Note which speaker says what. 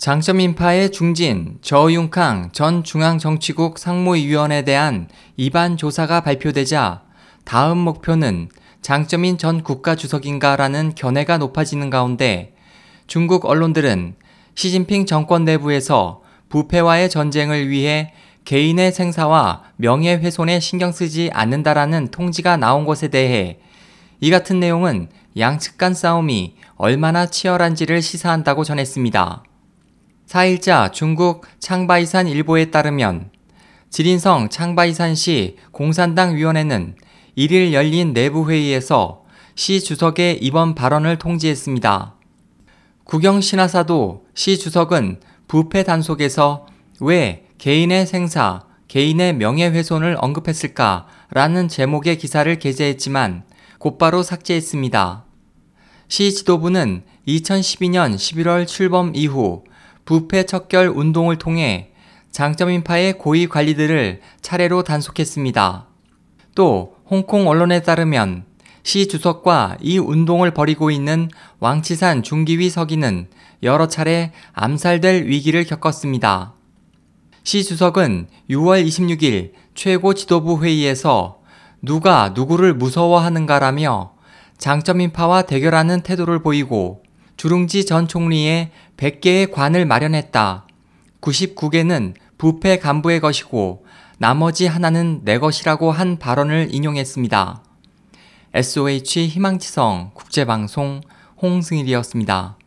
Speaker 1: 장점인파의 중진 저윤캉 전 중앙정치국 상무위원에 대한 입안 조사가 발표되자 다음 목표는 장점인 전 국가주석인가라는 견해가 높아지는 가운데 중국 언론들은 시진핑 정권 내부에서 부패와의 전쟁을 위해 개인의 생사와 명예훼손에 신경 쓰지 않는다라는 통지가 나온 것에 대해 이 같은 내용은 양측 간 싸움이 얼마나 치열한지를 시사한다고 전했습니다. 4일자 중국 창바이산 일보에 따르면 지린성 창바이산시 공산당 위원회는 1일 열린 내부회의에서 시 주석의 이번 발언을 통지했습니다. 국영 신화사도 시 주석은 부패 단속에서 왜 개인의 생사, 개인의 명예훼손을 언급했을까라는 제목의 기사를 게재했지만 곧바로 삭제했습니다. 시 지도부는 2012년 11월 출범 이후 부패 척결 운동을 통해 장점인파의 고위 관리들을 차례로 단속했습니다. 또 홍콩 언론에 따르면 시 주석과 이 운동을 벌이고 있는 왕치산 중기위 서기는 여러 차례 암살될 위기를 겪었습니다. 시 주석은 6월 26일 최고 지도부 회의에서 누가 누구를 무서워하는가라며 장점인파와 대결하는 태도를 보이고 주룽지 전 총리의 100개의 관을 마련했다. 99개는 부패 간부의 것이고 나머지 하나는 내 것이라고 한 발언을 인용했습니다. SOH 희망지성 국제방송 홍승일이었습니다.